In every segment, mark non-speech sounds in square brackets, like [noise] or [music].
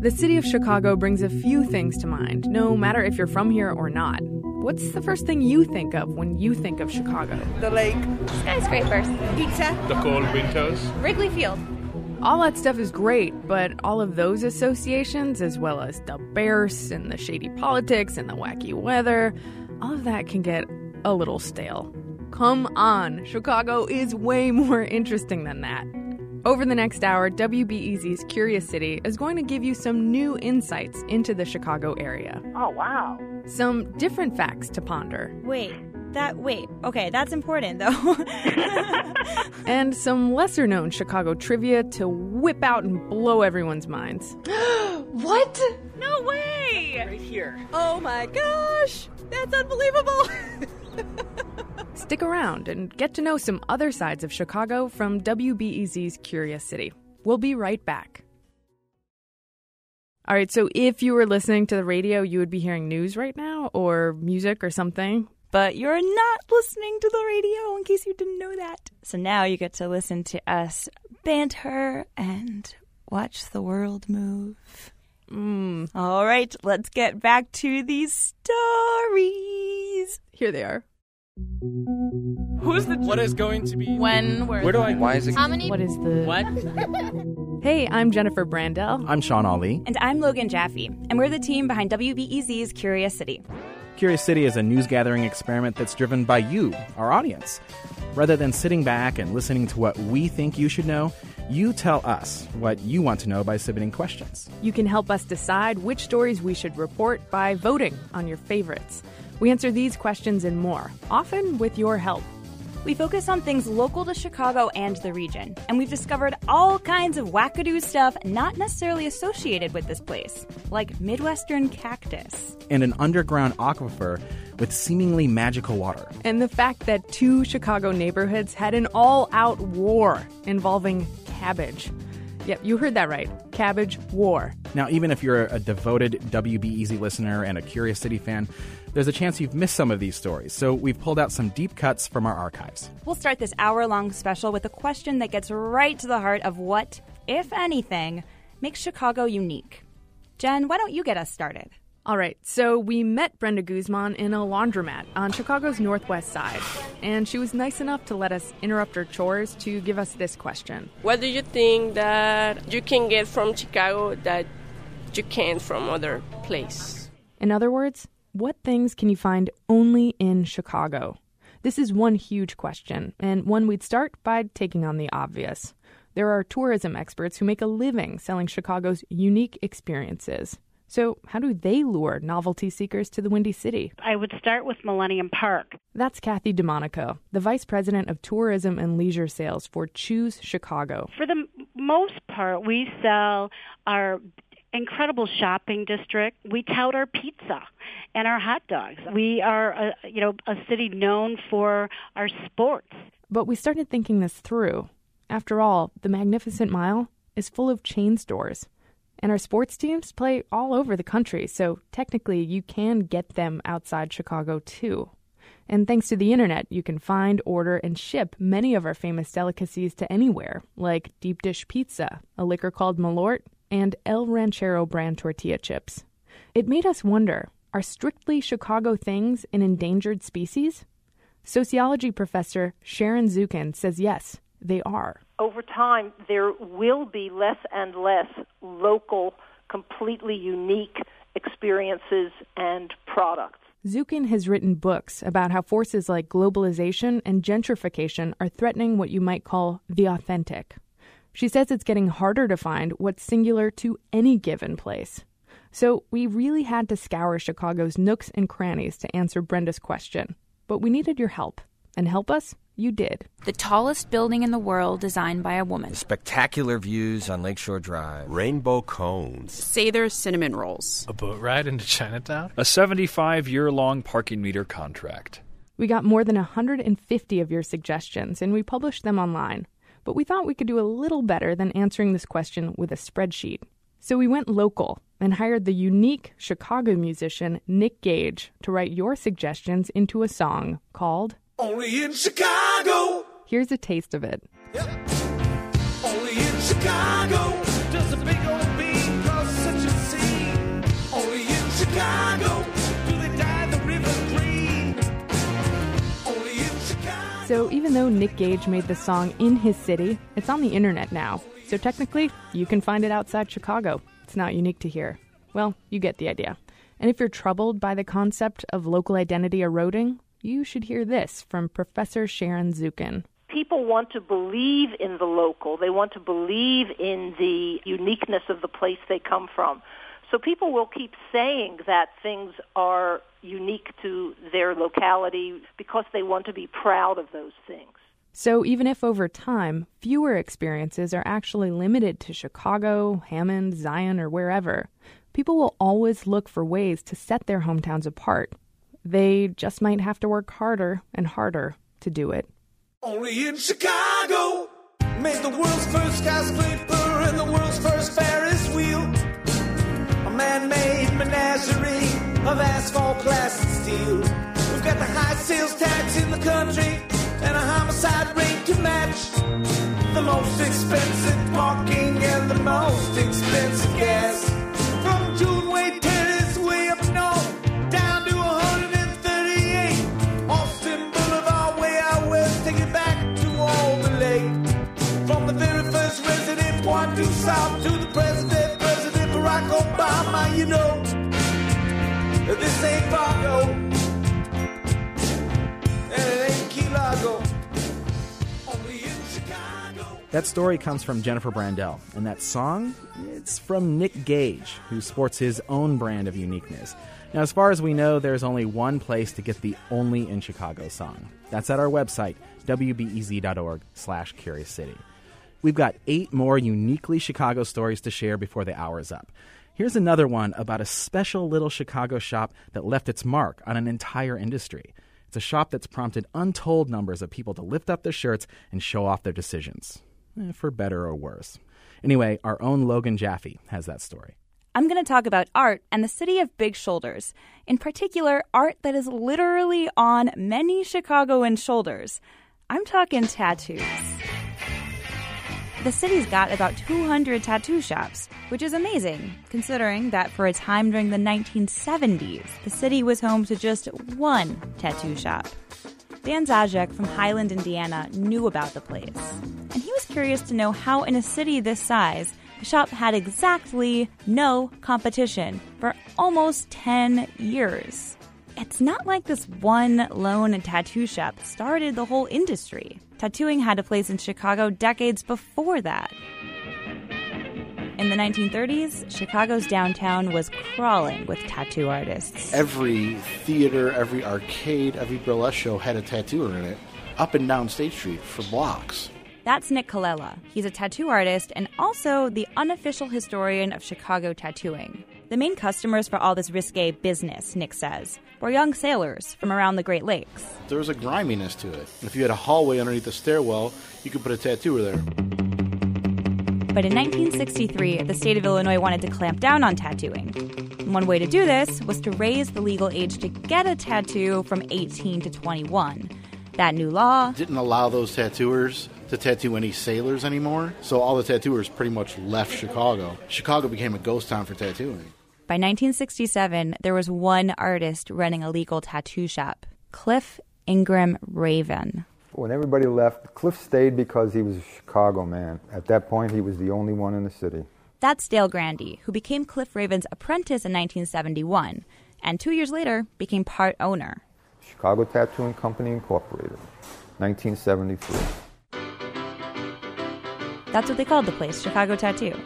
The city of Chicago brings a few things to mind, no matter if you're from here or not. What's the first thing you think of when you think of Chicago? The lake. Skyscrapers. Pizza. The cold winters. Wrigley Field. All that stuff is great, but all of those associations, as well as the Bears and the shady politics and the wacky weather, all of that can get a little stale. Come on, Chicago is way [laughs] more interesting than that. Over the next hour, WBEZ's Curious City is going to give you some new insights into the Chicago area. Oh, wow. Some different facts to ponder. Wait, that, wait. Okay, that's important though. [laughs] and some lesser known Chicago trivia to whip out and blow everyone's minds. [gasps] what? No way! Right here. Oh my gosh! That's unbelievable! [laughs] Stick around and get to know some other sides of Chicago from WBEZ's Curious City. We'll be right back. All right, so if you were listening to the radio, you would be hearing news right now or music or something. But you're not listening to the radio in case you didn't know that. So now you get to listen to us banter and watch the world move. Mm. All right, let's get back to these stories. Here they are. Who's the? What is going to be? When? Where? Where do I? Why is it? How many? What is the? What? [laughs] Hey, I'm Jennifer Brandel. I'm Sean Ali. And I'm Logan Jaffe, and we're the team behind WBEZ's Curious City. Curious City is a news gathering experiment that's driven by you, our audience. Rather than sitting back and listening to what we think you should know, you tell us what you want to know by submitting questions. You can help us decide which stories we should report by voting on your favorites. We answer these questions and more, often with your help. We focus on things local to Chicago and the region, and we've discovered all kinds of wackadoo stuff not necessarily associated with this place, like Midwestern cactus. And an underground aquifer with seemingly magical water. And the fact that two Chicago neighborhoods had an all out war involving cabbage. Yep, you heard that right. Cabbage war. Now, even if you're a devoted WBEZ listener and a Curious City fan, there's a chance you've missed some of these stories, so we've pulled out some deep cuts from our archives. We'll start this hour long special with a question that gets right to the heart of what, if anything, makes Chicago unique. Jen, why don't you get us started? All right, so we met Brenda Guzman in a laundromat on Chicago's northwest side, and she was nice enough to let us interrupt her chores to give us this question. What do you think that you can get from Chicago that you can't from other place? In other words, what things can you find only in Chicago? This is one huge question, and one we'd start by taking on the obvious. There are tourism experts who make a living selling Chicago's unique experiences. So, how do they lure novelty seekers to the Windy City? I would start with Millennium Park. That's Kathy DeMonico, the Vice President of Tourism and Leisure Sales for Choose Chicago. For the most part, we sell our incredible shopping district. We tout our pizza and our hot dogs. We are, a, you know, a city known for our sports. But we started thinking this through. After all, the Magnificent Mile is full of chain stores. And our sports teams play all over the country, so technically you can get them outside Chicago too. And thanks to the internet, you can find, order, and ship many of our famous delicacies to anywhere, like deep dish pizza, a liquor called Malort, and El Ranchero brand tortilla chips. It made us wonder are strictly Chicago things an endangered species? Sociology professor Sharon Zukin says yes, they are. Over time, there will be less and less local, completely unique experiences and products. Zukin has written books about how forces like globalization and gentrification are threatening what you might call the authentic. She says it's getting harder to find what's singular to any given place. So we really had to scour Chicago's nooks and crannies to answer Brenda's question. But we needed your help. And help us, you did. The tallest building in the world designed by a woman. Spectacular views on Lakeshore Drive. Rainbow cones. Sather's cinnamon rolls. A boat ride into Chinatown. A 75 year long parking meter contract. We got more than 150 of your suggestions and we published them online. But we thought we could do a little better than answering this question with a spreadsheet. So we went local and hired the unique Chicago musician Nick Gage to write your suggestions into a song called Only in Chicago. Here's a taste of it. Yep. Only in Chicago So even though Nick Gage made the song in his city, it's on the internet now. So technically, you can find it outside Chicago. It's not unique to here. Well, you get the idea. And if you're troubled by the concept of local identity eroding, you should hear this from Professor Sharon Zukin. People want to believe in the local. They want to believe in the uniqueness of the place they come from. So people will keep saying that things are unique to their locality because they want to be proud of those things. So even if over time fewer experiences are actually limited to Chicago, Hammond, Zion, or wherever, people will always look for ways to set their hometowns apart. They just might have to work harder and harder to do it. Only in Chicago, made the world's first skyscraper and the world's first Ferris wheel. A man-made menagerie of asphalt, glass, and steel. We've got the high sales tax in the country and a homicide rate to match. The most expensive parking and the most expensive gas. From Terrace way This ain't Fargo, and it ain't Key Largo. That story comes from Jennifer Brandel, and that song, it's from Nick Gage, who sports his own brand of uniqueness. Now, as far as we know, there's only one place to get the Only in Chicago song. That's at our website, wbez.org slash Curious City. We've got eight more uniquely Chicago stories to share before the hour's up. Here's another one about a special little Chicago shop that left its mark on an entire industry. It's a shop that's prompted untold numbers of people to lift up their shirts and show off their decisions, eh, for better or worse. Anyway, our own Logan Jaffe has that story. I'm going to talk about art and the city of big shoulders. In particular, art that is literally on many Chicagoan shoulders. I'm talking tattoos. The city's got about 200 tattoo shops, which is amazing, considering that for a time during the 1970s, the city was home to just one tattoo shop. Dan Zajic from Highland, Indiana, knew about the place. And he was curious to know how, in a city this size, the shop had exactly no competition for almost 10 years. It's not like this one lone tattoo shop started the whole industry. Tattooing had a place in Chicago decades before that. In the 1930s, Chicago's downtown was crawling with tattoo artists. Every theater, every arcade, every burlesque show had a tattooer in it, up and down State Street for blocks. That's Nick Colella. He's a tattoo artist and also the unofficial historian of Chicago tattooing. The main customers for all this risque business, Nick says, were young sailors from around the Great Lakes. There was a griminess to it. If you had a hallway underneath the stairwell, you could put a tattooer there. But in 1963, the state of Illinois wanted to clamp down on tattooing. One way to do this was to raise the legal age to get a tattoo from 18 to 21. That new law didn't allow those tattooers to tattoo any sailors anymore, so all the tattooers pretty much left Chicago. Chicago became a ghost town for tattooing. By 1967, there was one artist running a legal tattoo shop Cliff Ingram Raven. When everybody left, Cliff stayed because he was a Chicago man. At that point, he was the only one in the city. That's Dale Grande, who became Cliff Raven's apprentice in 1971, and two years later became part owner. Chicago Tattooing Company Incorporated, 1973. That's what they called the place, Chicago Tattoo.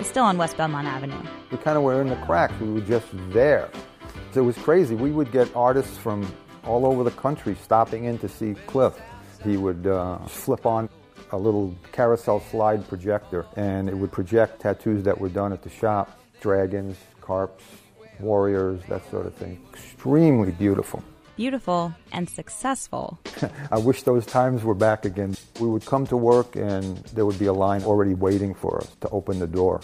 It's still on West Belmont Avenue. We kind of were in the cracks. We were just there. It was crazy. We would get artists from all over the country stopping in to see Cliff. He would uh, flip on a little carousel slide projector, and it would project tattoos that were done at the shop dragons, carps, warriors, that sort of thing. Extremely beautiful. Beautiful and successful. [laughs] I wish those times were back again. We would come to work, and there would be a line already waiting for us to open the door.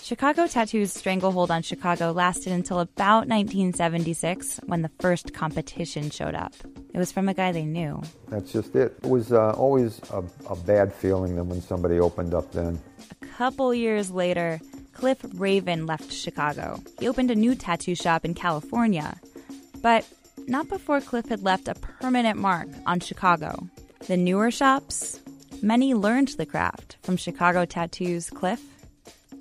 Chicago Tattoo's stranglehold on Chicago lasted until about 1976 when the first competition showed up. It was from a guy they knew. That's just it. It was uh, always a, a bad feeling than when somebody opened up then. A couple years later, Cliff Raven left Chicago. He opened a new tattoo shop in California. But not before Cliff had left a permanent mark on Chicago. The newer shops, many learned the craft from Chicago Tattoos Cliff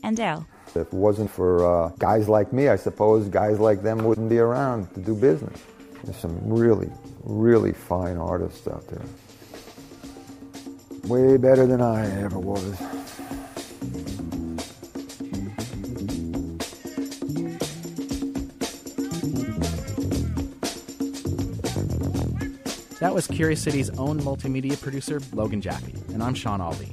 and Dale. If it wasn't for uh, guys like me, I suppose guys like them wouldn't be around to do business. There's some really, really fine artists out there. Way better than I ever was. That was Curious City's own multimedia producer, Logan Jaffe, and I'm Sean Alvey.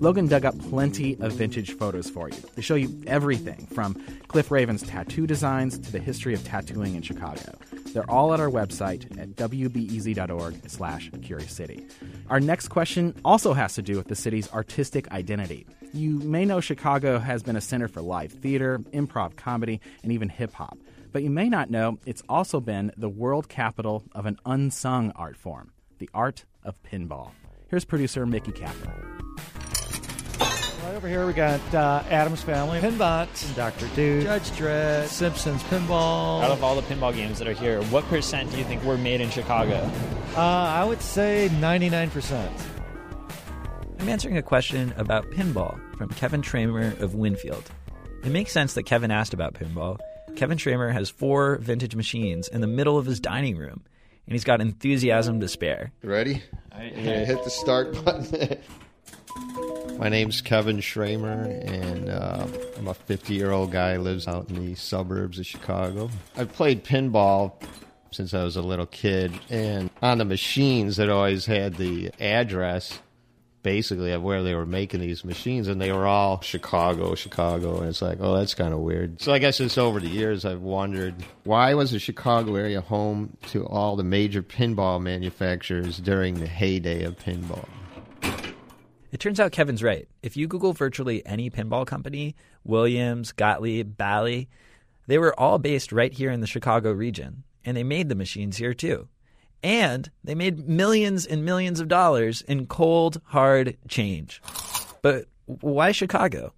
Logan dug up plenty of vintage photos for you. They show you everything from Cliff Raven's tattoo designs to the history of tattooing in Chicago. They're all at our website at wbez.org slash curious city. Our next question also has to do with the city's artistic identity. You may know Chicago has been a center for live theater, improv comedy, and even hip hop. But you may not know it's also been the world capital of an unsung art form, the art of pinball. Here's producer Mickey Capper. Right over here we got uh, Addams Family, Pinbot, Dr. Dude, Judge Dredd, Simpsons Pinball. Out of all the pinball games that are here, what percent do you think were made in Chicago? Uh, I would say 99%. I'm answering a question about pinball from Kevin Schramer of Winfield. It makes sense that Kevin asked about pinball. Kevin Schramer has four vintage machines in the middle of his dining room, and he's got enthusiasm to spare. Ready? Right. I'm gonna hit the start [laughs] button. My name's Kevin Schramer, and uh, I'm a 50 year old guy who lives out in the suburbs of Chicago. I've played pinball since I was a little kid, and on the machines, it always had the address basically of where they were making these machines, and they were all Chicago, Chicago, and it's like, oh, that's kind of weird. So I guess it's over the years I've wondered why was the Chicago area home to all the major pinball manufacturers during the heyday of pinball? It turns out Kevin's right. If you Google virtually any pinball company, Williams, Gottlieb, Bally, they were all based right here in the Chicago region, and they made the machines here too. And they made millions and millions of dollars in cold, hard change. But why Chicago?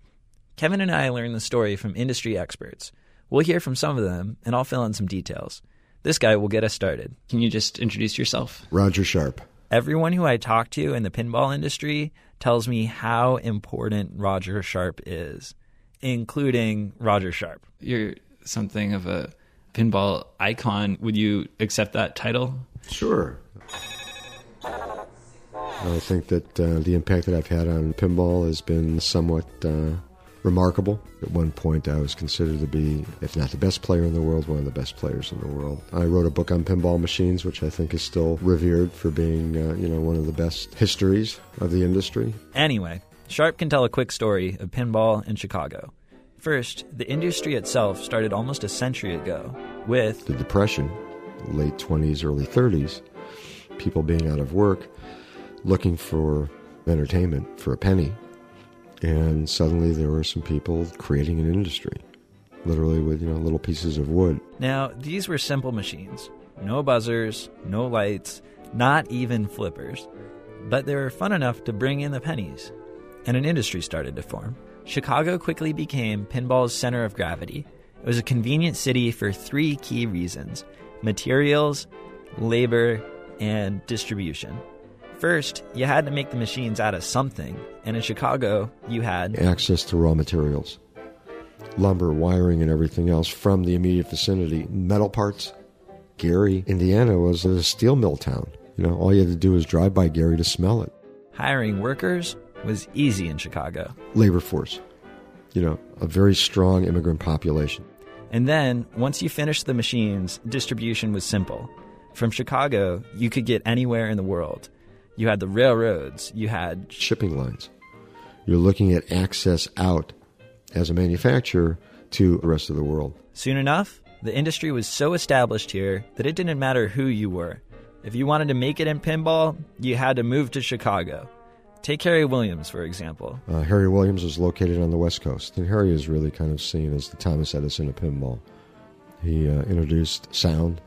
Kevin and I learned the story from industry experts. We'll hear from some of them, and I'll fill in some details. This guy will get us started. Can you just introduce yourself? Roger Sharpe. Everyone who I talk to in the pinball industry tells me how important Roger Sharpe is, including Roger Sharpe. You're something of a pinball icon. Would you accept that title? Sure. I think that uh, the impact that I've had on pinball has been somewhat uh, remarkable. At one point, I was considered to be, if not the best player in the world, one of the best players in the world. I wrote a book on pinball machines, which I think is still revered for being, uh, you know, one of the best histories of the industry. Anyway, Sharpe can tell a quick story of pinball in Chicago. First, the industry itself started almost a century ago with the Depression, late 20s, early 30s, people being out of work, looking for entertainment for a penny. And suddenly there were some people creating an industry, literally with, you know, little pieces of wood. Now, these were simple machines. No buzzers, no lights, not even flippers. But they were fun enough to bring in the pennies. And an industry started to form. Chicago quickly became pinball's center of gravity. It was a convenient city for three key reasons materials, labor, and distribution. First, you had to make the machines out of something, and in Chicago, you had access to raw materials lumber, wiring, and everything else from the immediate vicinity. Metal parts. Gary, Indiana was a steel mill town. You know, all you had to do was drive by Gary to smell it. hiring workers was easy in Chicago. Labor force. You know, a very strong immigrant population. And then, once you finished the machines, distribution was simple. From Chicago, you could get anywhere in the world. You had the railroads, you had shipping lines. You're looking at access out as a manufacturer to the rest of the world. Soon enough, the industry was so established here that it didn't matter who you were. If you wanted to make it in pinball, you had to move to Chicago. Take Harry Williams, for example. Uh, Harry Williams was located on the West Coast, and Harry is really kind of seen as the Thomas Edison of pinball. He uh, introduced sound,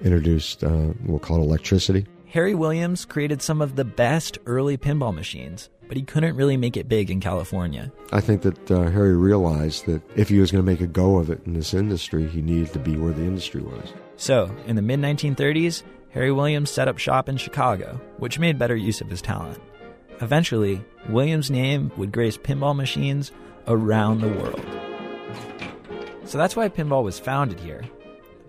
introduced, uh, we'll call it electricity. Harry Williams created some of the best early pinball machines, but he couldn't really make it big in California. I think that uh, Harry realized that if he was going to make a go of it in this industry, he needed to be where the industry was. So, in the mid 1930s, Harry Williams set up shop in Chicago, which made better use of his talent. Eventually, Williams' name would grace pinball machines around the world. So that's why pinball was founded here.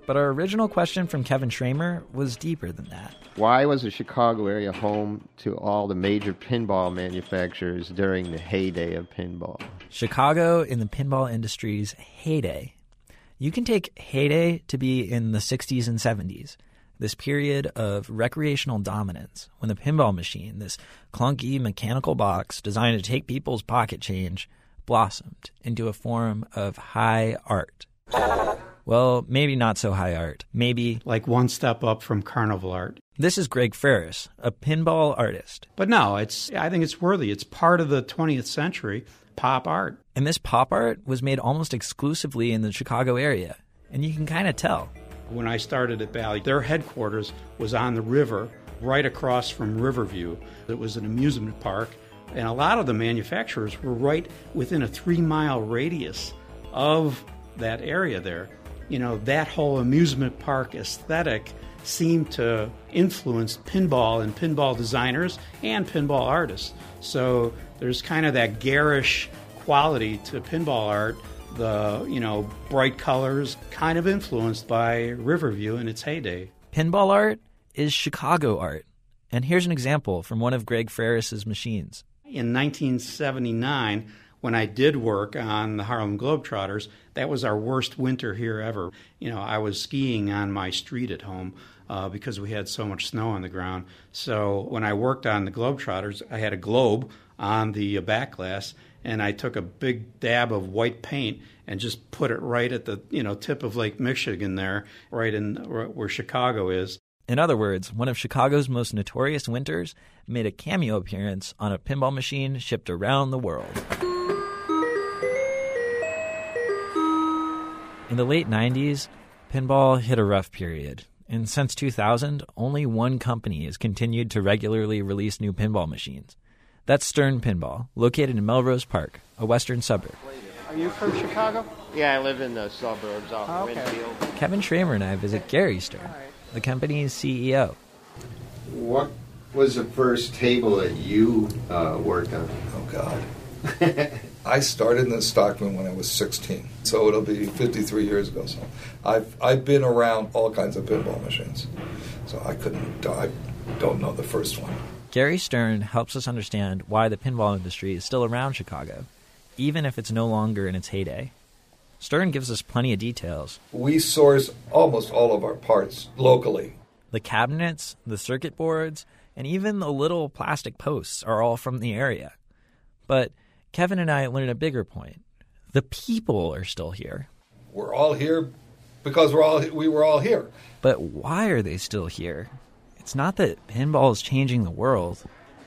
But our original question from Kevin Schramer was deeper than that. Why was the Chicago area home to all the major pinball manufacturers during the heyday of pinball? Chicago in the pinball industry's heyday. You can take heyday to be in the 60s and 70s, this period of recreational dominance when the pinball machine, this clunky mechanical box designed to take people's pocket change, blossomed into a form of high art. Well, maybe not so high art. Maybe like one step up from carnival art. This is Greg Freres, a pinball artist. But no, it's I think it's worthy. It's part of the 20th century pop art. And this pop art was made almost exclusively in the Chicago area, and you can kind of tell. When I started at Bally, their headquarters was on the river, right across from Riverview. It was an amusement park, and a lot of the manufacturers were right within a three mile radius of that area there you know, that whole amusement park aesthetic seemed to influence pinball and pinball designers and pinball artists. So there's kind of that garish quality to pinball art, the, you know, bright colors, kind of influenced by Riverview in its heyday. Pinball art is Chicago art. And here's an example from one of Greg Freres's machines. In 1979, when I did work on the Harlem Globetrotters, that was our worst winter here ever. You know, I was skiing on my street at home uh, because we had so much snow on the ground. So when I worked on the Globetrotters, I had a globe on the back glass, and I took a big dab of white paint and just put it right at the you know tip of Lake Michigan there, right in where Chicago is. In other words, one of Chicago's most notorious winters made a cameo appearance on a pinball machine shipped around the world. In the late 90s, pinball hit a rough period. And since 2000, only one company has continued to regularly release new pinball machines. That's Stern Pinball, located in Melrose Park, a western suburb. Are you from Chicago? Yeah, I live in the suburbs off Oh, okay. Winfield. Kevin Schramer and I visit Gary Stern, the company's CEO. What was the first table that you uh, worked on? Oh, God. [laughs] I started in the Stockman when I was 16, so it'll be 53 years ago. So I've I've been around all kinds of pinball machines, so I couldn't I don't know the first one. Gary Stern helps us understand why the pinball industry is still around Chicago, even if it's no longer in its heyday. Stern gives us plenty of details. We source almost all of our parts locally. The cabinets, the circuit boards, and even the little plastic posts are all from the area. But Kevin and I learned a bigger point. The people are still here. We're all here because we're all we were all here. But why are they still here? It's not that pinball is changing the world.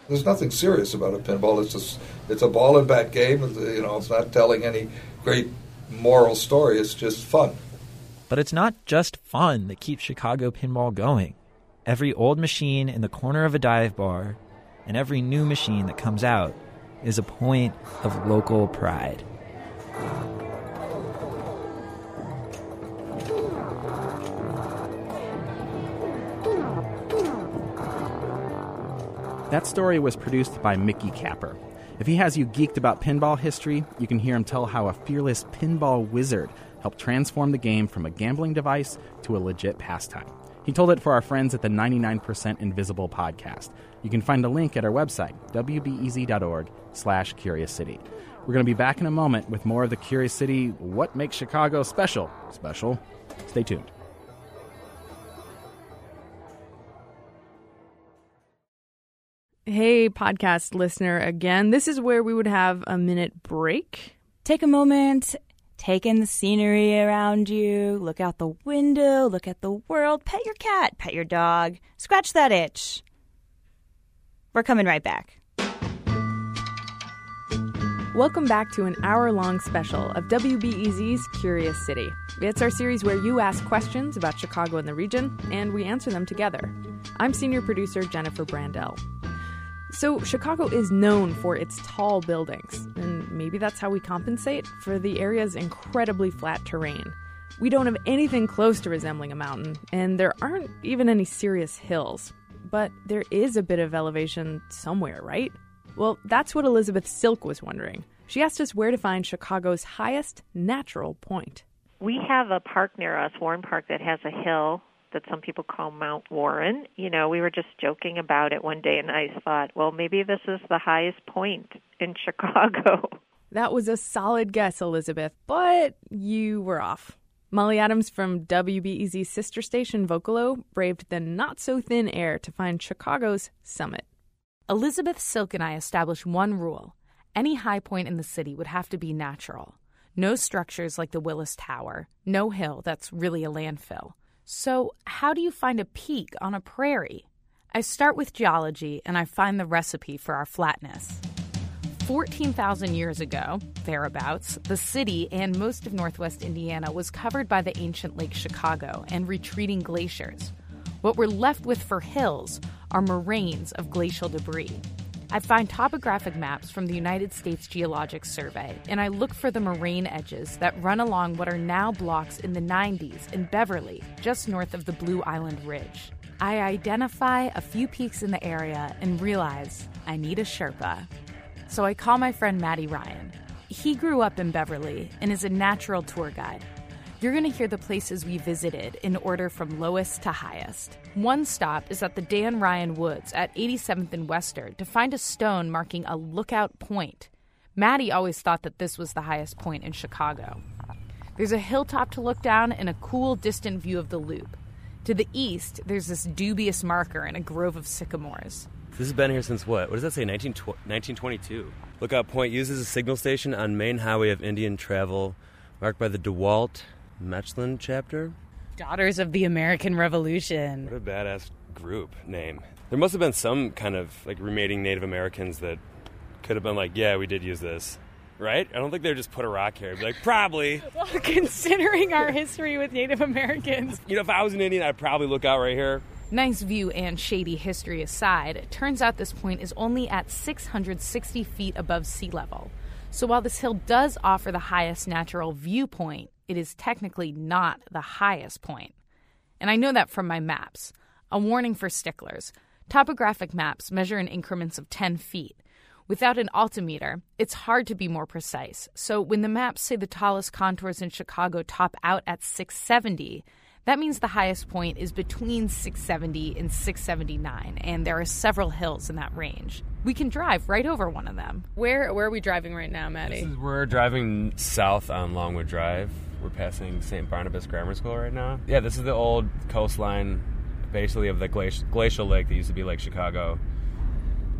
There's nothing serious about a pinball. It's just it's a ball and bat game. You know, it's not telling any great moral story. It's just fun. But it's not just fun that keeps Chicago pinball going. Every old machine in the corner of a dive bar and every new machine that comes out is a point of local pride. That story was produced by Mickey Capper. If he has you geeked about pinball history, you can hear him tell how a fearless pinball wizard helped transform the game from a gambling device to a legit pastime. He told it for our friends at the 99% Invisible podcast. You can find a link at our website, wbez.org slash Curious City. We're going to be back in a moment with more of the Curious City What Makes Chicago Special special. Stay tuned. Hey, podcast listener, again. This is where we would have a minute break. Take a moment, take in the scenery around you, look out the window, look at the world, pet your cat, pet your dog, scratch that itch. We're coming right back. Welcome back to an hour long special of WBEZ's Curious City. It's our series where you ask questions about Chicago and the region, and we answer them together. I'm senior producer Jennifer Brandel. So, Chicago is known for its tall buildings, and maybe that's how we compensate for the area's incredibly flat terrain. We don't have anything close to resembling a mountain, and there aren't even any serious hills. But there is a bit of elevation somewhere, right? Well, that's what Elizabeth Silk was wondering. She asked us where to find Chicago's highest natural point. We have a park near us, Warren Park, that has a hill that some people call Mount Warren. You know, we were just joking about it one day, and I thought, well, maybe this is the highest point in [laughs] Chicago. That was a solid guess, Elizabeth, but you were off. Molly Adams from WBEZ's sister station Vocalo braved the not so thin air to find Chicago's summit. Elizabeth Silk and I established one rule any high point in the city would have to be natural. No structures like the Willis Tower, no hill that's really a landfill. So, how do you find a peak on a prairie? I start with geology and I find the recipe for our flatness. 14,000 years ago, thereabouts, the city and most of northwest Indiana was covered by the ancient Lake Chicago and retreating glaciers. What we're left with for hills are moraines of glacial debris. I find topographic maps from the United States Geologic Survey, and I look for the moraine edges that run along what are now blocks in the 90s in Beverly, just north of the Blue Island Ridge. I identify a few peaks in the area and realize I need a Sherpa. So I call my friend Maddie Ryan. He grew up in Beverly and is a natural tour guide. You're going to hear the places we visited in order from lowest to highest. One stop is at the Dan Ryan Woods at 87th and Western to find a stone marking a lookout point. Maddie always thought that this was the highest point in Chicago. There's a hilltop to look down and a cool, distant view of the loop. To the east, there's this dubious marker and a grove of sycamores. This has been here since what? What does that say? 19, 1922. Lookout Point uses a signal station on main highway of Indian travel, marked by the DeWalt Mechlin chapter. Daughters of the American Revolution. What a badass group name. There must have been some kind of like remaining Native Americans that could have been like, yeah, we did use this. Right? I don't think they just put a rock here. I'd be like, probably. [laughs] Well, considering our history with Native Americans. You know, if I was an Indian, I'd probably look out right here. Nice view and shady history aside, it turns out this point is only at 660 feet above sea level. So while this hill does offer the highest natural viewpoint, it is technically not the highest point. And I know that from my maps. A warning for sticklers topographic maps measure in increments of 10 feet. Without an altimeter, it's hard to be more precise. So when the maps say the tallest contours in Chicago top out at 670, that means the highest point is between 670 and 679, and there are several hills in that range. We can drive right over one of them. Where where are we driving right now, Maddie? Is, we're driving south on Longwood Drive. We're passing St. Barnabas Grammar School right now. Yeah, this is the old coastline, basically of the glacial, glacial lake that used to be Lake Chicago.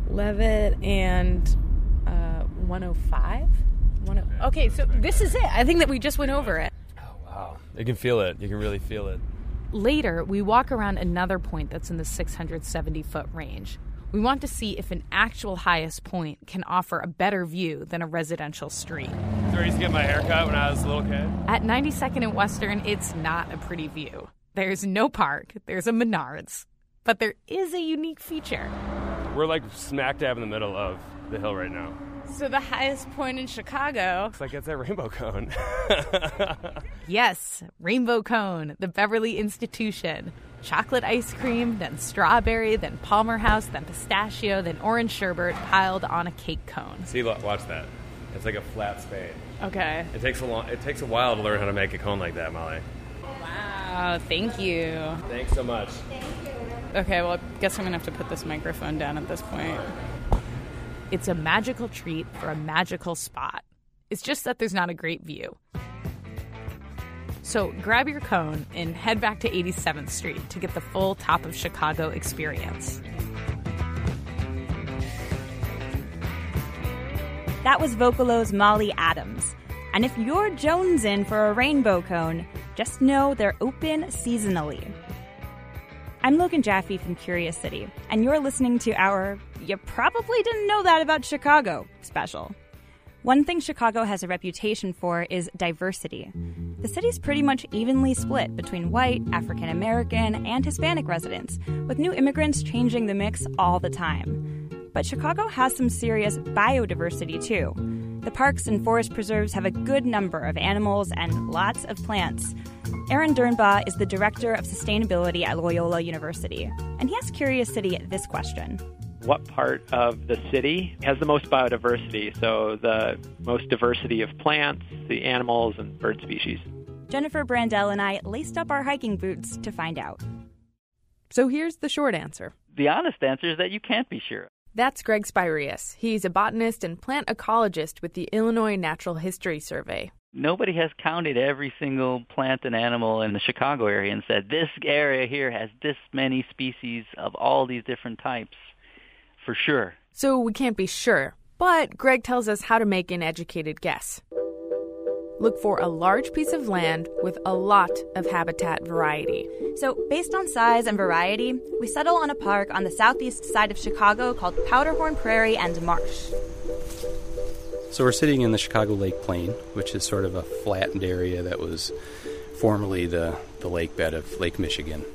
Leavitt and uh, 105. okay, so this is it. I think that we just went over it. Oh wow, you can feel it. You can really feel it. Later, we walk around another point that's in the 670 foot range. We want to see if an actual highest point can offer a better view than a residential street. So I used to get my haircut when I was a little kid. At 92nd and Western, it's not a pretty view. There's no park, there's a Menards, but there is a unique feature. We're like smack dab in the middle of the hill right now. So the highest point in Chicago. Looks like it's a rainbow cone. [laughs] yes, Rainbow Cone, the Beverly Institution. Chocolate ice cream, then strawberry, then Palmer House, then pistachio, then orange sherbet piled on a cake cone. See, look, watch that. It's like a flat spade. Okay. It takes a long. It takes a while to learn how to make a cone like that, Molly. Wow, thank you. Thanks so much. Okay, well, I guess I'm gonna have to put this microphone down at this point. It's a magical treat for a magical spot. It's just that there's not a great view. So grab your cone and head back to 87th Street to get the full top of Chicago experience. That was Vocalo's Molly Adams. And if you're jonesing for a rainbow cone, just know they're open seasonally. I'm Logan Jaffe from Curious City, and you're listening to our You Probably Didn't Know That About Chicago special. One thing Chicago has a reputation for is diversity. The city's pretty much evenly split between white, African American, and Hispanic residents, with new immigrants changing the mix all the time. But Chicago has some serious biodiversity too. The parks and forest preserves have a good number of animals and lots of plants. Aaron Durnbaugh is the Director of Sustainability at Loyola University, and he asked Curious City this question. What part of the city has the most biodiversity? So, the most diversity of plants, the animals, and bird species. Jennifer Brandel and I laced up our hiking boots to find out. So here's the short answer. The honest answer is that you can't be sure. That's Greg Spyreas. He's a botanist and plant ecologist with the Illinois Natural History Survey. Nobody has counted every single plant and animal in the Chicago area and said, this area here has this many species of all these different types, for sure. So we can't be sure, but Greg tells us how to make an educated guess. Look for a large piece of land with a lot of habitat variety. So, based on size and variety, we settle on a park on the southeast side of Chicago called Powderhorn Prairie and Marsh. So, we're sitting in the Chicago Lake Plain, which is sort of a flattened area that was formerly the, the lake bed of Lake Michigan.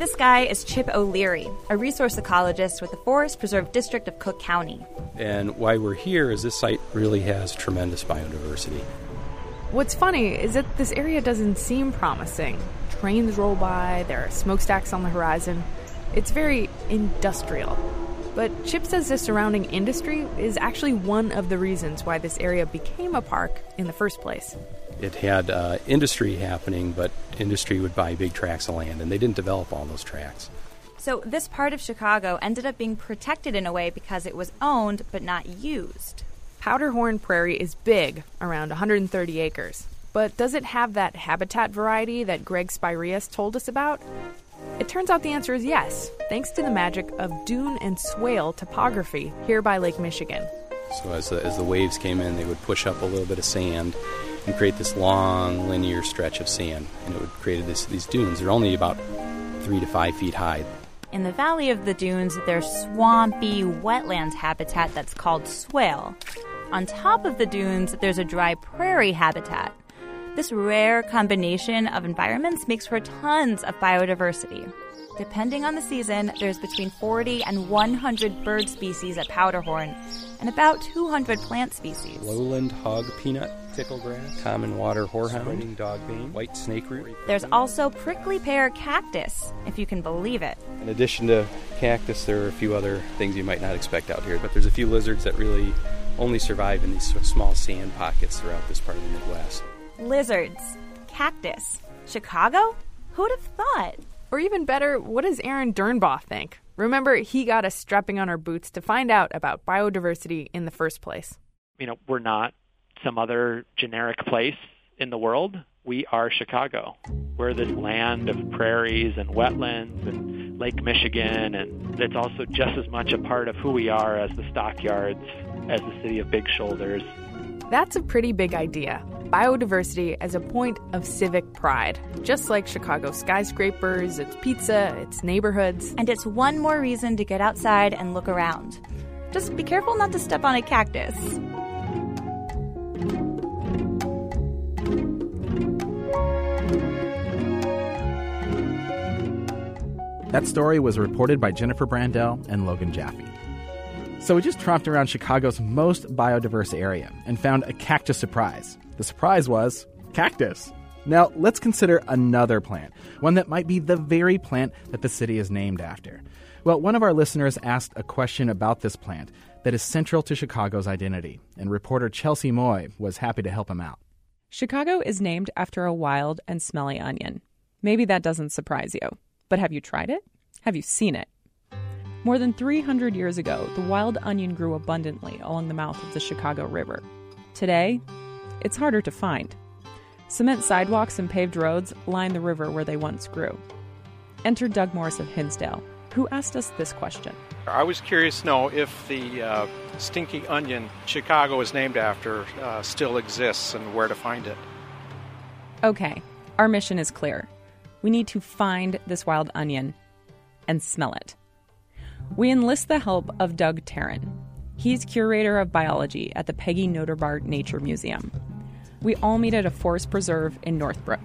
This guy is Chip O'Leary, a resource ecologist with the Forest Preserve District of Cook County. And why we're here is this site really has tremendous biodiversity. What's funny is that this area doesn't seem promising. Trains roll by, there are smokestacks on the horizon. It's very industrial. But Chip says the surrounding industry is actually one of the reasons why this area became a park in the first place. It had uh, industry happening, but industry would buy big tracts of land, and they didn't develop all those tracts. So, this part of Chicago ended up being protected in a way because it was owned but not used. Powderhorn Prairie is big, around 130 acres. But does it have that habitat variety that Greg Spyreas told us about? It turns out the answer is yes, thanks to the magic of dune and swale topography here by Lake Michigan. So as the, as the waves came in, they would push up a little bit of sand and create this long linear stretch of sand, and it would create this, these dunes. They're only about three to five feet high. In the valley of the dunes, there's swampy wetland habitat that's called swale. On top of the dunes, there's a dry prairie habitat. This rare combination of environments makes for tons of biodiversity. Depending on the season, there's between 40 and 100 bird species at Powderhorn and about 200 plant species. Lowland hog peanut, ticklegrass, common water horehound, spreading dogbane, white snakeroot. There's also prickly pear cactus, if you can believe it. In addition to cactus, there are a few other things you might not expect out here, but there's a few lizards that really only survive in these small sand pockets throughout this part of the Midwest. Lizards, cactus, Chicago? Who'd have thought? Or even better, what does Aaron Durnbaugh think? Remember, he got us strapping on our boots to find out about biodiversity in the first place. You know, we're not some other generic place in the world. We are Chicago. We're this land of prairies and wetlands and Lake Michigan, and it's also just as much a part of who we are as the stockyards, as the city of big shoulders. That's a pretty big idea. Biodiversity as a point of civic pride, just like Chicago's skyscrapers, its pizza, its neighborhoods. And it's one more reason to get outside and look around. Just be careful not to step on a cactus. That story was reported by Jennifer Brandel and Logan Jaffe. So we just tromped around Chicago's most biodiverse area and found a cactus surprise. The surprise was cactus. Now, let's consider another plant, one that might be the very plant that the city is named after. Well, one of our listeners asked a question about this plant that is central to Chicago's identity, and reporter Chelsea Moy was happy to help him out. Chicago is named after a wild and smelly onion. Maybe that doesn't surprise you, but have you tried it? Have you seen it? More than 300 years ago, the wild onion grew abundantly along the mouth of the Chicago River. Today, it's harder to find. Cement sidewalks and paved roads line the river where they once grew. Enter Doug Morris of Hinsdale, who asked us this question. I was curious to know if the uh, stinky onion Chicago is named after uh, still exists and where to find it. Okay, our mission is clear. We need to find this wild onion and smell it. We enlist the help of Doug Taron. He's curator of biology at the Peggy Notebaert Nature Museum. We all meet at a forest preserve in Northbrook.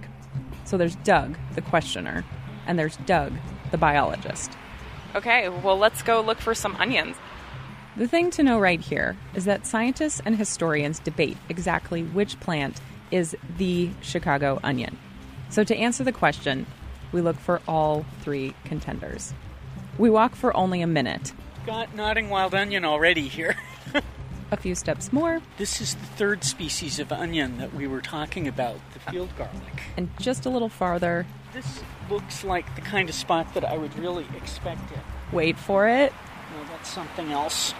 So there's Doug, the questioner, and there's Doug, the biologist. Okay, well, let's go look for some onions. The thing to know right here is that scientists and historians debate exactly which plant is the Chicago onion. So, to answer the question, we look for all three contenders. We walk for only a minute. Got nodding wild onion already here. [laughs] A few steps more. This is the third species of onion that we were talking about, the field garlic. And just a little farther. This looks like the kind of spot that I would really expect it. Wait for it. No, that's something else.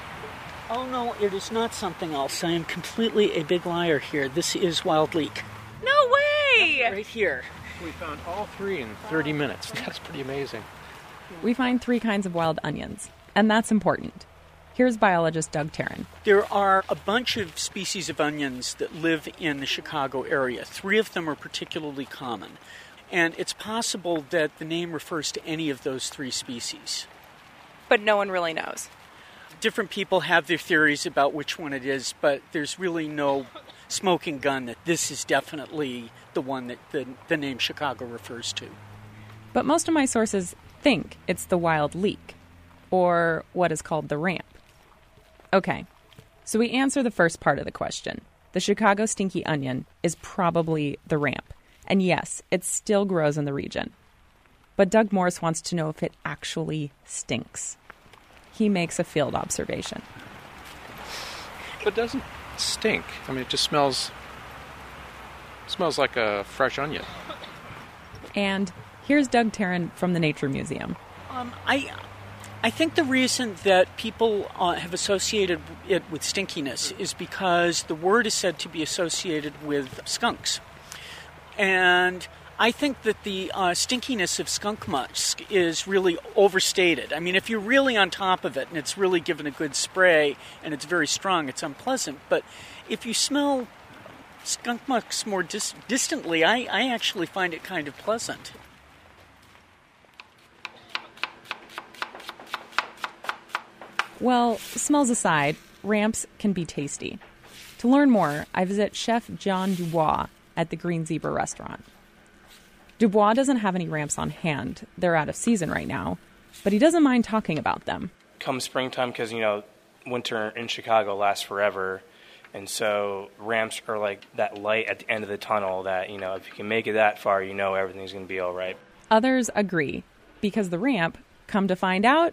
Oh no, it is not something else. I am completely a big liar here. This is wild leek. No way! Yep, right here. We found all three in 30 minutes. That's pretty amazing. We find three kinds of wild onions, and that's important. Here's biologist Doug Taron. There are a bunch of species of onions that live in the Chicago area. Three of them are particularly common. And it's possible that the name refers to any of those three species. But no one really knows. Different people have their theories about which one it is, but there's really no smoking gun that this is definitely the one that the, the name Chicago refers to. But most of my sources think it's the wild leek, or what is called the ramp. Okay, so we answer the first part of the question. The Chicago stinky onion is probably the ramp. And yes, it still grows in the region. But Doug Morris wants to know if it actually stinks. He makes a field observation. But it doesn't stink. I mean, it just smells smells like a fresh onion. And here's Doug Taron from the Nature Museum. Um, I, I think the reason that people uh, have associated it with stinkiness is because the word is said to be associated with skunks. And I think that the uh, stinkiness of skunk musk is really overstated. I mean, if you're really on top of it and it's really given a good spray and it's very strong, it's unpleasant. But if you smell skunk musk more dis- distantly, I, I actually find it kind of pleasant. Well, smells aside, ramps can be tasty. To learn more, I visit Chef John Dubois at the Green Zebra restaurant. Dubois doesn't have any ramps on hand. They're out of season right now, but he doesn't mind talking about them. Come springtime, because, you know, winter in Chicago lasts forever. And so ramps are like that light at the end of the tunnel that, you know, if you can make it that far, you know everything's going to be all right. Others agree because the ramp, come to find out,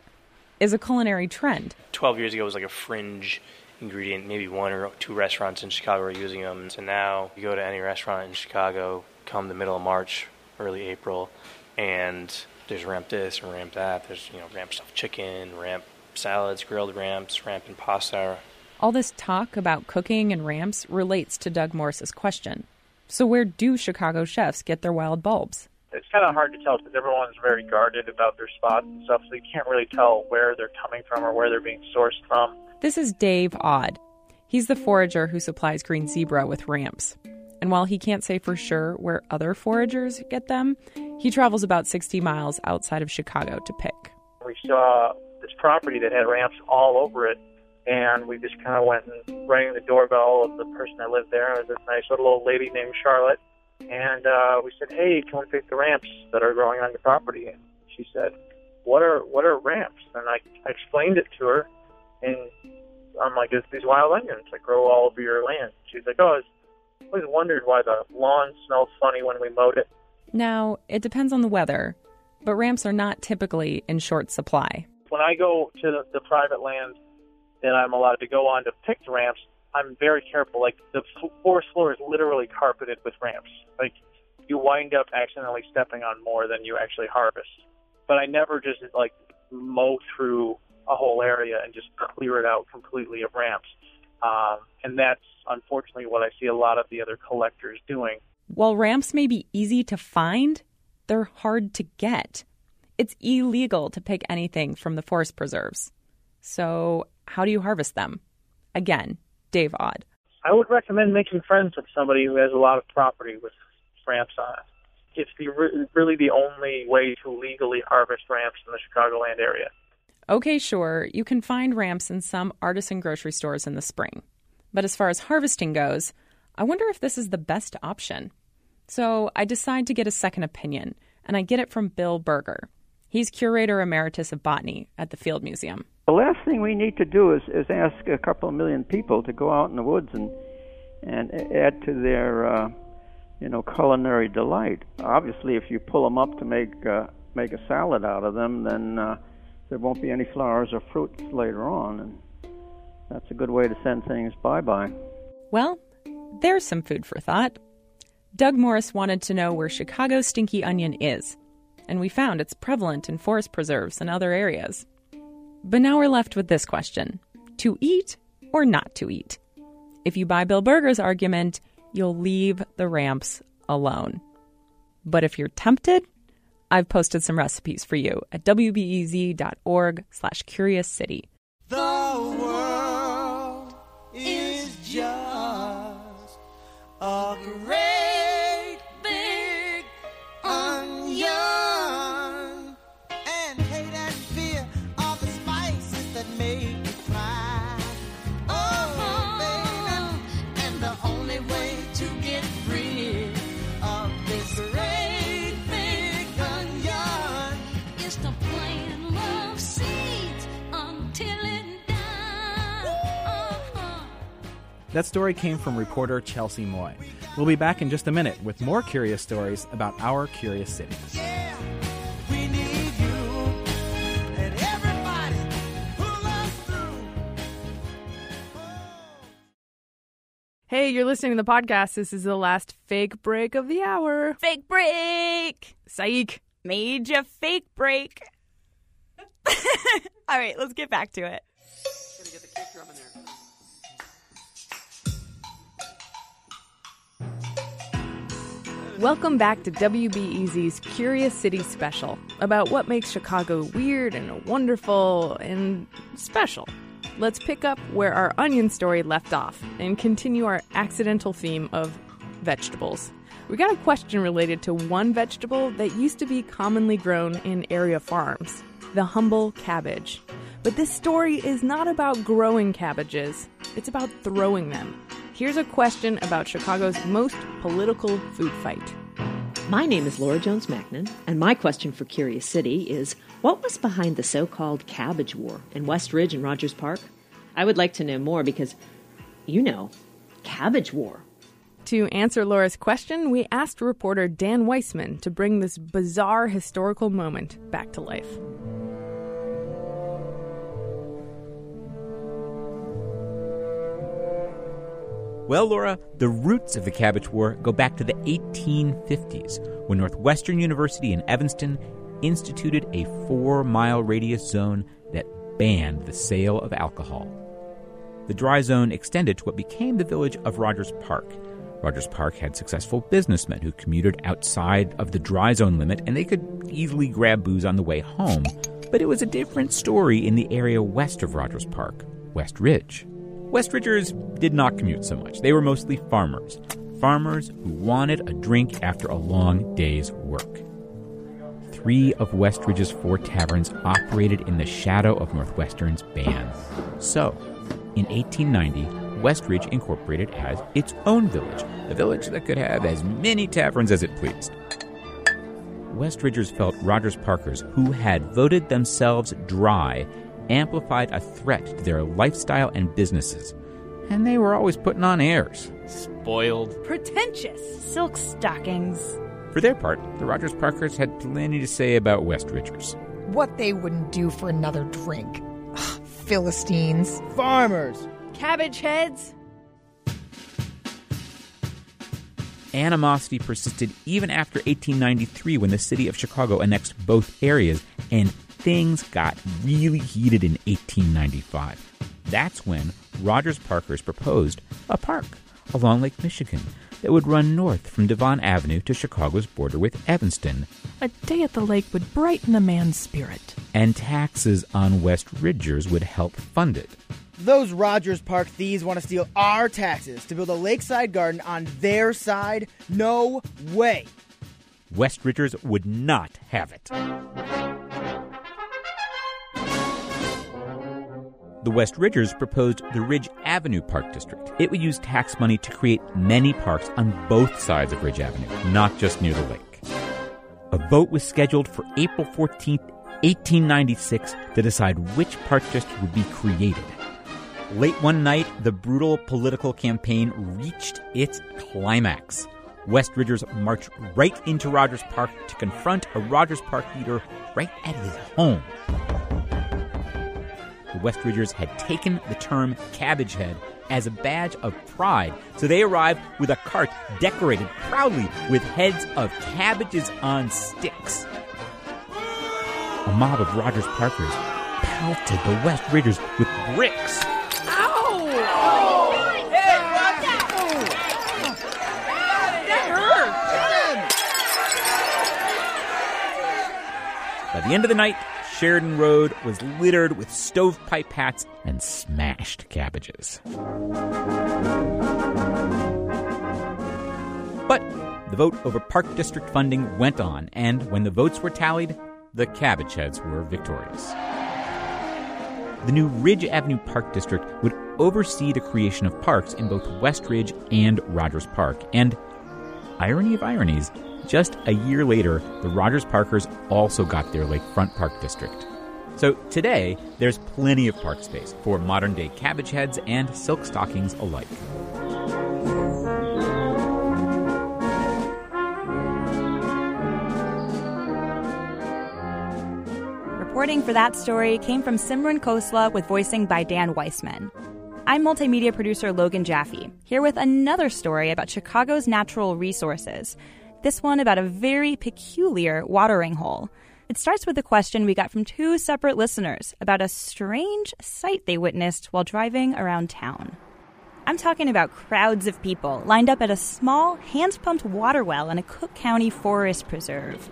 is a culinary trend. 12 years ago, it was like a fringe ingredient. Maybe one or two restaurants in Chicago are using them. So now you go to any restaurant in Chicago, come the middle of March, early April, and there's ramp this and ramp that. There's, you know, ramp stuffed chicken, ramp salads, grilled ramps, ramp and pasta. All this talk about cooking and ramps relates to Doug Morris's question. So, where do Chicago chefs get their wild bulbs? It's kind of hard to tell because everyone's very guarded about their spots and stuff, so you can't really tell where they're coming from or where they're being sourced from. This is Dave Odd. He's the forager who supplies Green Zebra with ramps. And while he can't say for sure where other foragers get them, he travels about 60 miles outside of Chicago to pick. We saw this property that had ramps all over it, and we just kind of went and rang the doorbell of the person that lived there. It was this nice little old lady named Charlotte. And uh, we said, "Hey, we pick the ramps that are growing on your property?" And she said, "What are what are ramps?" And I, I explained it to her, and I'm like, "It's these wild onions that grow all over your land." She's like, "Oh, I always wondered why the lawn smells funny when we mowed it." Now, it depends on the weather, but ramps are not typically in short supply. When I go to the, the private land that I'm allowed to go on to pick the ramps, I'm very careful. Like the f- forest floor is literally carpeted with ramps. Like you wind up accidentally stepping on more than you actually harvest. But I never just like mow through a whole area and just clear it out completely of ramps. Um, and that's unfortunately what I see a lot of the other collectors doing. While ramps may be easy to find, they're hard to get. It's illegal to pick anything from the forest preserves. So, how do you harvest them? Again, Dave Odd. I would recommend making friends with somebody who has a lot of property with ramps on it. It's the really the only way to legally harvest ramps in the Chicagoland area. Okay, sure, you can find ramps in some artisan grocery stores in the spring. But as far as harvesting goes, I wonder if this is the best option. So I decide to get a second opinion, and I get it from Bill Burger. He's curator emeritus of botany at the Field Museum. The last thing we need to do is, is ask a couple of million people to go out in the woods and and add to their uh, you know, culinary delight. Obviously, if you pull them up to make uh, make a salad out of them, then uh, there won't be any flowers or fruits later on, and that's a good way to send things bye bye. Well, there's some food for thought. Doug Morris wanted to know where Chicago's stinky onion is, and we found it's prevalent in forest preserves and other areas. But now we're left with this question to eat or not to eat? If you buy Bill Burger's argument, you'll leave the ramps alone. But if you're tempted, I've posted some recipes for you at wbez.org slash curious city. The world is just a That story came from reporter Chelsea Moy. We'll be back in just a minute with more curious stories about our curious city. we need you. And everybody pull us through. Hey, you're listening to the podcast. This is the last fake break of the hour. Fake break! Psych. Made you fake break. [laughs] All right, let's get back to it. Welcome back to WBEZ's Curious City Special about what makes Chicago weird and wonderful and special. Let's pick up where our onion story left off and continue our accidental theme of vegetables. We got a question related to one vegetable that used to be commonly grown in area farms the humble cabbage. But this story is not about growing cabbages, it's about throwing them. Here's a question about Chicago's most political food fight. My name is Laura Jones Macklin, and my question for Curious City is what was behind the so called cabbage war in West Ridge and Rogers Park? I would like to know more because, you know, cabbage war. To answer Laura's question, we asked reporter Dan Weissman to bring this bizarre historical moment back to life. Well, Laura, the roots of the Cabbage War go back to the 1850s when Northwestern University in Evanston instituted a four mile radius zone that banned the sale of alcohol. The dry zone extended to what became the village of Rogers Park. Rogers Park had successful businessmen who commuted outside of the dry zone limit and they could easily grab booze on the way home. But it was a different story in the area west of Rogers Park, West Ridge. West Ridgers did not commute so much. They were mostly farmers. Farmers who wanted a drink after a long day's work. Three of Westridge's four taverns operated in the shadow of Northwestern's ban. So, in 1890, Westridge incorporated as its own village, a village that could have as many taverns as it pleased. Westridgers felt Rogers Parkers, who had voted themselves dry, amplified a threat to their lifestyle and businesses. And they were always putting on airs. Spoiled. Pretentious. Silk stockings. For their part, the Rogers Parkers had plenty to say about West Ridgers. What they wouldn't do for another drink. Ugh, Philistines. Farmers. Cabbage heads. Animosity persisted even after 1893 when the city of Chicago annexed both areas, and things got really heated in 1895. That's when Rogers Parkers proposed a park along Lake Michigan that would run north from Devon Avenue to Chicago's border with Evanston, A day at the lake would brighten a man's spirit. and taxes on West Ridgers would help fund it. Those Rogers Park thieves want to steal our taxes to build a lakeside garden on their side? No way. West Ridgers would not have it. The West Ridgers proposed the Ridge Avenue Park District. It would use tax money to create many parks on both sides of Ridge Avenue, not just near the lake. A vote was scheduled for April 14, 1896, to decide which park district would be created. Late one night, the brutal political campaign reached its climax. West Ridgers marched right into Rogers Park to confront a Rogers Park leader right at his home. The West Ridgers had taken the term cabbage head as a badge of pride, so they arrived with a cart decorated proudly with heads of cabbages on sticks. A mob of Rogers Parkers pelted the West Ridgers with bricks. Ow! That hurts! By the end of the night, Sheridan Road was littered with stovepipe hats and smashed cabbages. But the vote over Park District funding went on, and when the votes were tallied, the cabbage heads were victorious. The new Ridge Avenue Park District would oversee the creation of parks in both West Ridge and Rogers Park. And, irony of ironies, just a year later, the Rogers Parkers also got their Lakefront Park District. So today, there's plenty of park space for modern day cabbage heads and silk stockings alike. Reporting for that story came from Simran Khosla with voicing by Dan Weissman. I'm multimedia producer Logan Jaffe, here with another story about Chicago's natural resources. This one about a very peculiar watering hole. It starts with a question we got from two separate listeners about a strange sight they witnessed while driving around town. I'm talking about crowds of people lined up at a small, hand pumped water well in a Cook County forest preserve.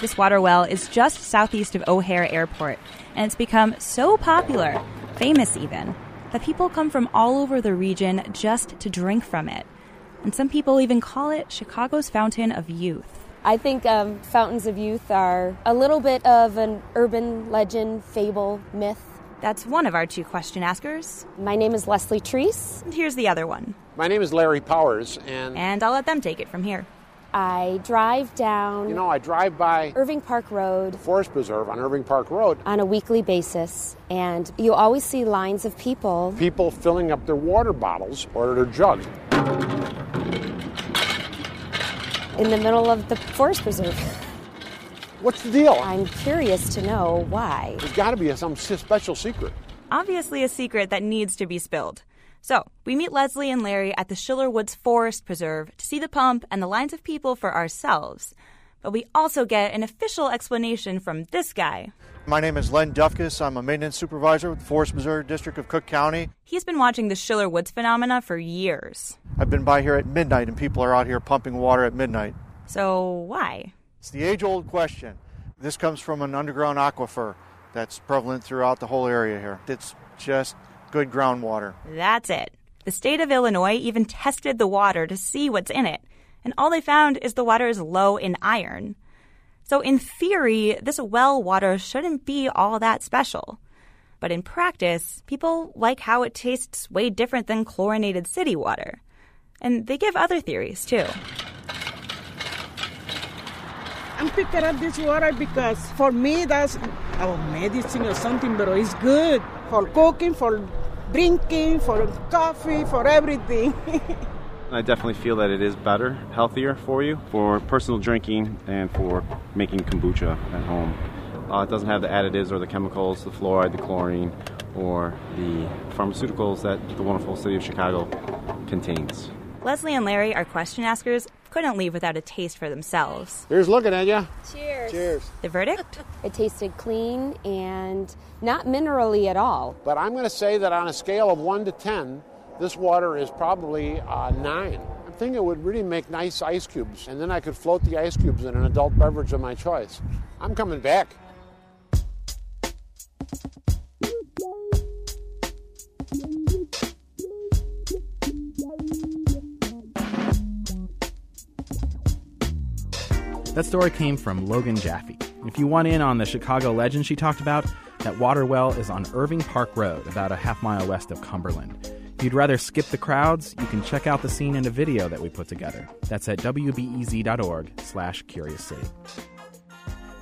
This water well is just southeast of O'Hare Airport, and it's become so popular, famous even, that people come from all over the region just to drink from it. And some people even call it Chicago's Fountain of Youth. I think um, fountains of youth are a little bit of an urban legend, fable, myth. That's one of our two question askers. My name is Leslie Treese. And here's the other one. My name is Larry Powers, and. And I'll let them take it from here. I drive down. You know, I drive by Irving Park Road. Forest Preserve on Irving Park Road. On a weekly basis, and you always see lines of people. People filling up their water bottles or their jugs. In the middle of the Forest Preserve. What's the deal? I'm curious to know why. There's got to be some special secret. Obviously, a secret that needs to be spilled. So, we meet Leslie and Larry at the Schiller Woods Forest Preserve to see the pump and the lines of people for ourselves. But we also get an official explanation from this guy. My name is Len Dufkus. I'm a maintenance supervisor with the Forest Missouri District of Cook County. He's been watching the Schiller Woods phenomena for years. I've been by here at midnight, and people are out here pumping water at midnight. So, why? It's the age old question. This comes from an underground aquifer that's prevalent throughout the whole area here. It's just good groundwater. That's it. The state of Illinois even tested the water to see what's in it, and all they found is the water is low in iron. So, in theory, this well water shouldn't be all that special. But in practice, people like how it tastes way different than chlorinated city water. And they give other theories, too. I'm picking up this water because for me that's our medicine or something, but it's good for cooking, for drinking, for coffee, for everything. [laughs] I definitely feel that it is better, healthier for you, for personal drinking and for making kombucha at home. Uh, it doesn't have the additives or the chemicals, the fluoride, the chlorine, or the pharmaceuticals that the wonderful city of Chicago contains. Leslie and Larry, our question askers, couldn't leave without a taste for themselves. Here's looking at you. Cheers. Cheers. The verdict? It tasted clean and not minerally at all. But I'm going to say that on a scale of 1 to 10, this water is probably uh, 9. I'm thinking it would really make nice ice cubes, and then I could float the ice cubes in an adult beverage of my choice. I'm coming back. That story came from Logan Jaffe. If you want in on the Chicago legend she talked about, that water well is on Irving Park Road, about a half mile west of Cumberland. You'd rather skip the crowds, you can check out the scene in a video that we put together. That's at wbez.org slash curious city.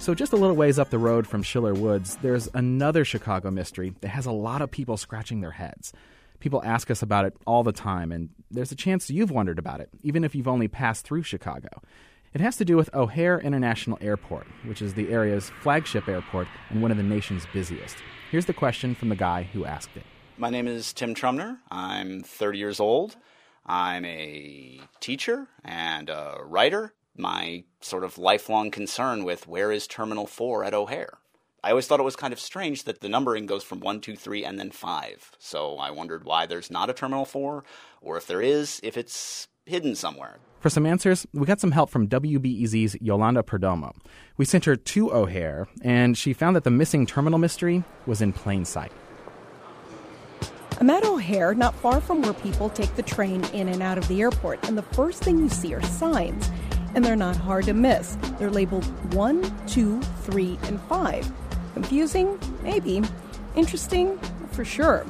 So just a little ways up the road from Schiller Woods, there's another Chicago mystery that has a lot of people scratching their heads. People ask us about it all the time, and there's a chance you've wondered about it, even if you've only passed through Chicago. It has to do with O'Hare International Airport, which is the area's flagship airport and one of the nation's busiest. Here's the question from the guy who asked it. My name is Tim Trumner. I'm 30 years old. I'm a teacher and a writer. My sort of lifelong concern with where is Terminal 4 at O'Hare? I always thought it was kind of strange that the numbering goes from 1, 2, 3, and then 5. So I wondered why there's not a Terminal 4, or if there is, if it's hidden somewhere. For some answers, we got some help from WBEZ's Yolanda Perdomo. We sent her to O'Hare, and she found that the missing terminal mystery was in plain sight. I'm at O'Hare, not far from where people take the train in and out of the airport, and the first thing you see are signs. And they're not hard to miss. They're labeled 1, 2, 3, and 5. Confusing? Maybe. Interesting? For sure.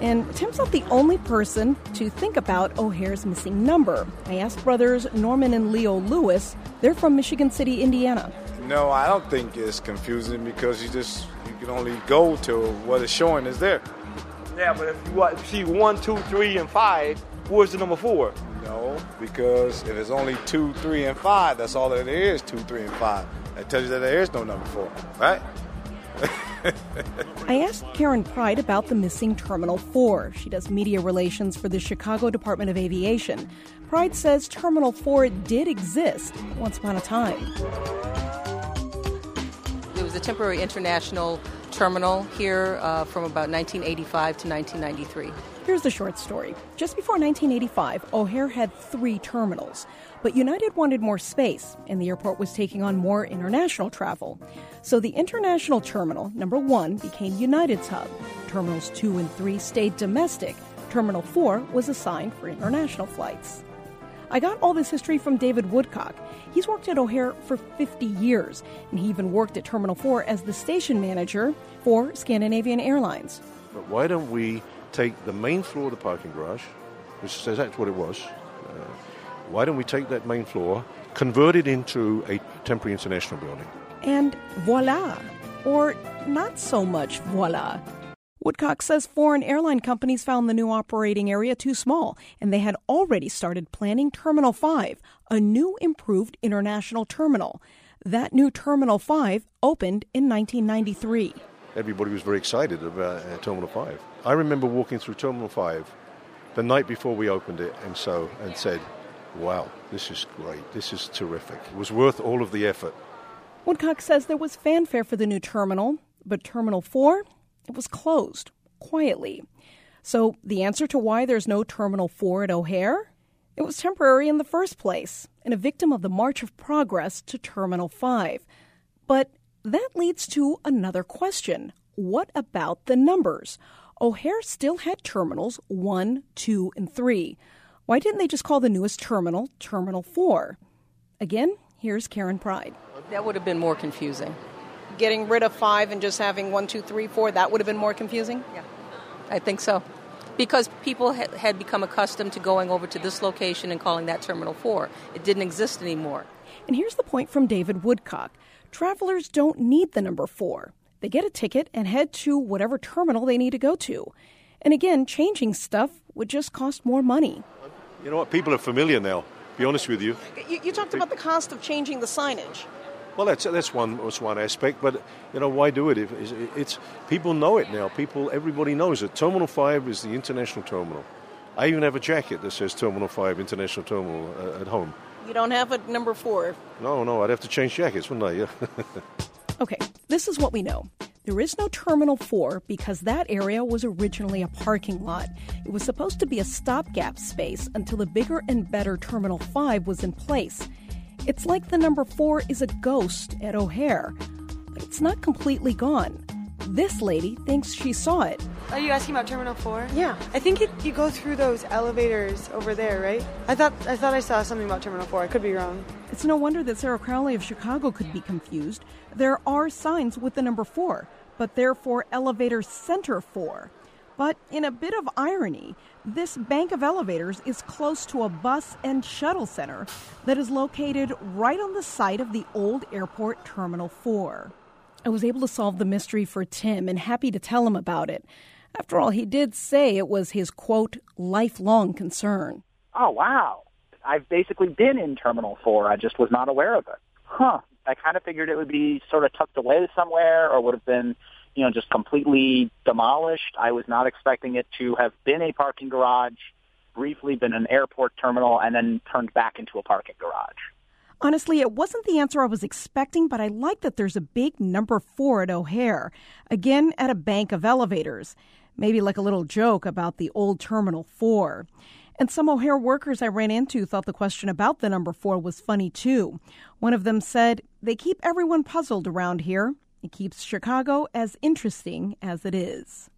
And Tim's not the only person to think about O'Hare's missing number. I asked brothers Norman and Leo Lewis. They're from Michigan City, Indiana. No, I don't think it's confusing because you just you can only go to what is showing is there. Yeah, but if you wa- see one, two, three, and five, where's the number four? No, because if it's only two, three, and five, that's all that there is. Two, three, and five. That tells you that there is no number four, right? [laughs] I asked Karen Pride about the missing Terminal 4. She does media relations for the Chicago Department of Aviation. Pride says Terminal 4 did exist once upon a time. There was a temporary international terminal here uh, from about 1985 to 1993. Here's the short story. Just before 1985, O'Hare had three terminals. But United wanted more space, and the airport was taking on more international travel. So the international terminal, number one, became United's hub. Terminals two and three stayed domestic. Terminal four was assigned for international flights. I got all this history from David Woodcock. He's worked at O'Hare for 50 years, and he even worked at Terminal 4 as the station manager for Scandinavian Airlines. But why don't we take the main floor of the parking garage, which says that's what it was, uh, why don't we take that main floor, convert it into a temporary international building? And voila! Or not so much voila. Woodcock says foreign airline companies found the new operating area too small, and they had already started planning Terminal 5, a new improved international terminal. That new Terminal 5 opened in 1993. Everybody was very excited about uh, Terminal 5. I remember walking through Terminal 5 the night before we opened it and so and said, wow, this is great. This is terrific. It was worth all of the effort. Woodcock says there was fanfare for the new terminal, but Terminal 4, it was closed quietly. So the answer to why there's no Terminal 4 at O'Hare? It was temporary in the first place and a victim of the march of progress to Terminal 5. But that leads to another question. What about the numbers? O'Hare still had terminals 1, 2, and 3. Why didn't they just call the newest terminal Terminal 4? Again, here's Karen Pride. That would have been more confusing. Getting rid of 5 and just having 1, 2, 3, 4, that would have been more confusing? Yeah. I think so. Because people ha- had become accustomed to going over to this location and calling that Terminal 4. It didn't exist anymore. And here's the point from David Woodcock travelers don't need the number 4. They get a ticket and head to whatever terminal they need to go to. And again, changing stuff would just cost more money. You know what? People are familiar now. Be honest with you. You, you talked about the cost of changing the signage. Well, that's that's one that's one aspect, but you know why do it? If it's, it's people know it now. People, everybody knows it. Terminal Five is the international terminal. I even have a jacket that says Terminal Five International Terminal uh, at home. You don't have a number 4. No, no, I'd have to change jackets, wouldn't I? Yeah. [laughs] Okay, this is what we know. There is no Terminal 4 because that area was originally a parking lot. It was supposed to be a stopgap space until a bigger and better Terminal 5 was in place. It's like the number 4 is a ghost at O'Hare, but it's not completely gone. This lady thinks she saw it. Are you asking about Terminal 4? Yeah. I think it, you go through those elevators over there, right? I thought I thought I saw something about Terminal 4. I could be wrong. It's no wonder that Sarah Crowley of Chicago could be confused. There are signs with the number 4, but they're for Elevator Center 4. But in a bit of irony, this bank of elevators is close to a bus and shuttle center that is located right on the site of the old airport Terminal 4. I was able to solve the mystery for Tim and happy to tell him about it. After all, he did say it was his quote, lifelong concern. Oh, wow. I've basically been in Terminal 4. I just was not aware of it. Huh. I kind of figured it would be sort of tucked away somewhere or would have been, you know, just completely demolished. I was not expecting it to have been a parking garage, briefly been an airport terminal, and then turned back into a parking garage. Honestly, it wasn't the answer I was expecting, but I like that there's a big number four at O'Hare. Again, at a bank of elevators. Maybe like a little joke about the old Terminal 4. And some O'Hare workers I ran into thought the question about the number four was funny too. One of them said, They keep everyone puzzled around here. It keeps Chicago as interesting as it is.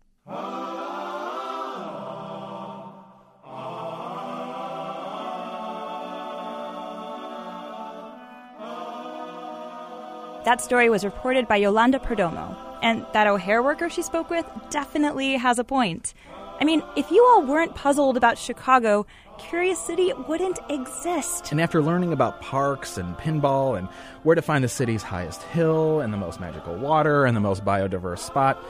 That story was reported by Yolanda Perdomo, and that O'Hare worker she spoke with definitely has a point. I mean, if you all weren't puzzled about Chicago, Curious City wouldn't exist. And after learning about parks and pinball and where to find the city's highest hill and the most magical water and the most biodiverse spot,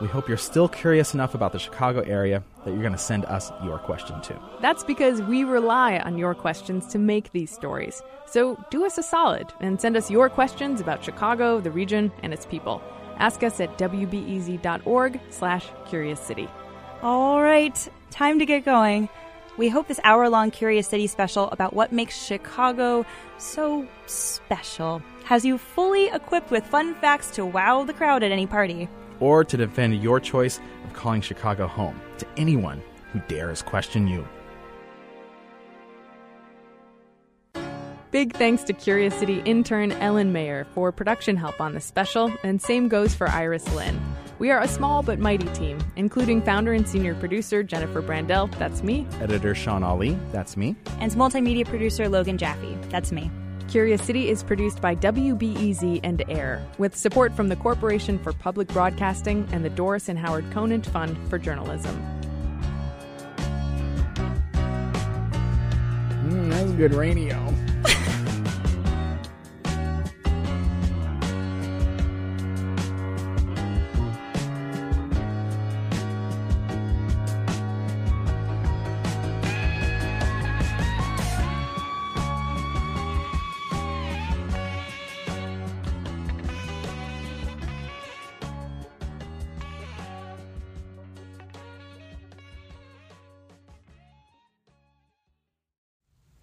we hope you're still curious enough about the Chicago area that you're going to send us your question too. That's because we rely on your questions to make these stories. So do us a solid and send us your questions about Chicago, the region, and its people. Ask us at wbez.org slash curious city. All right, time to get going. We hope this hour long Curious City special about what makes Chicago so special has you fully equipped with fun facts to wow the crowd at any party. Or to defend your choice of calling Chicago home to anyone who dares question you. Big thanks to Curious City intern Ellen Mayer for production help on this special, and same goes for Iris Lynn. We are a small but mighty team, including founder and senior producer Jennifer Brandel, that's me, Editor Shawn Allee, that's me, and multimedia producer Logan Jaffe, that's me. Curious City is produced by WBEZ and AIR, with support from the Corporation for Public Broadcasting and the Doris and Howard Conant Fund for Journalism. Mm, that was good radio.